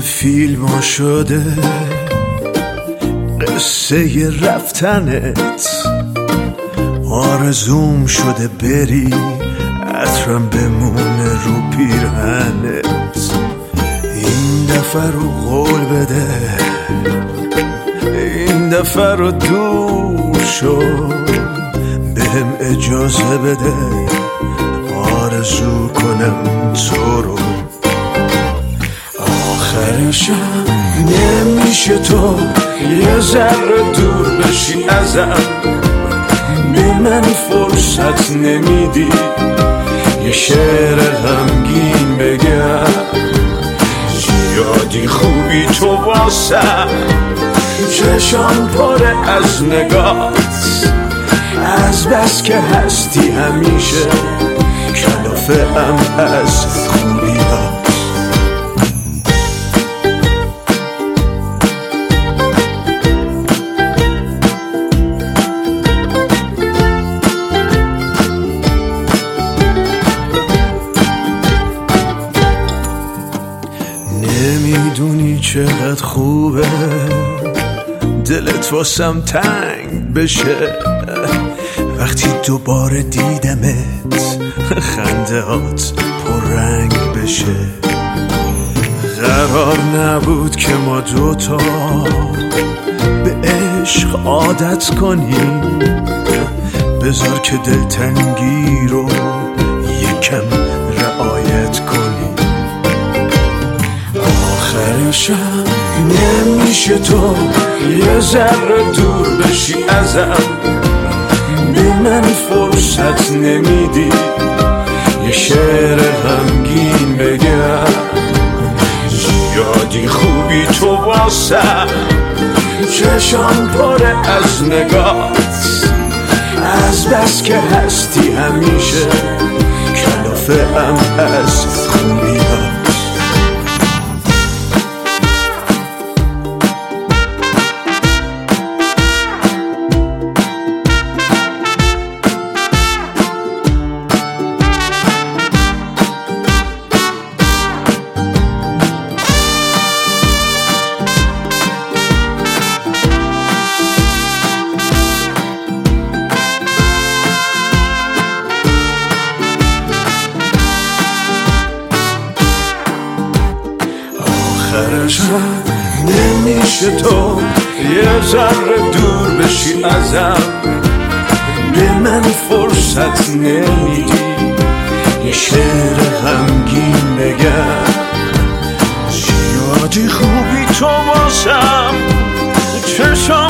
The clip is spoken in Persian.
فیلم شده. قصه رفتنت. آرزوم شده بری عطرم بمونه رو پیرهنت. این دفعه رو قول بده. این دفعه رو دور شد بهم اجازه بده. آرزو کنم تو رو. آخرشم نمیشه تو یه ذره دور بشی ازم. به من فرصت نمیدی. یه شعر غمگین بگم. یادی خوبی تو واسم چشم پره از نگات. از بس که هستی همیشه. کلافه هم از خوبی ها. نمی‌دونی چقدر خوبه. دلت واسم تنگ بشه. وقتی دوباره دیدمت خنده هات رنگ بشه. قرار نبود که ما دوتا به عشق عادت کنیم. بذار که دلتنگی رو یکم رعایت کنیم. آخرشم نمیشه تو یه ذره دور بشی ازم. به من فرصت نمیدی. یه شعر غمگین بگم. یادی خوبی تو واسم چشم پره از نگات. از بس که هستی همیشه. کلافه هم از خوبی آخرشم نمیشه تو یه ذره دور بشی ازم. به من فرصت نمیدی یه شعر غمگین بگم. یادی خوبی تو واسم چشم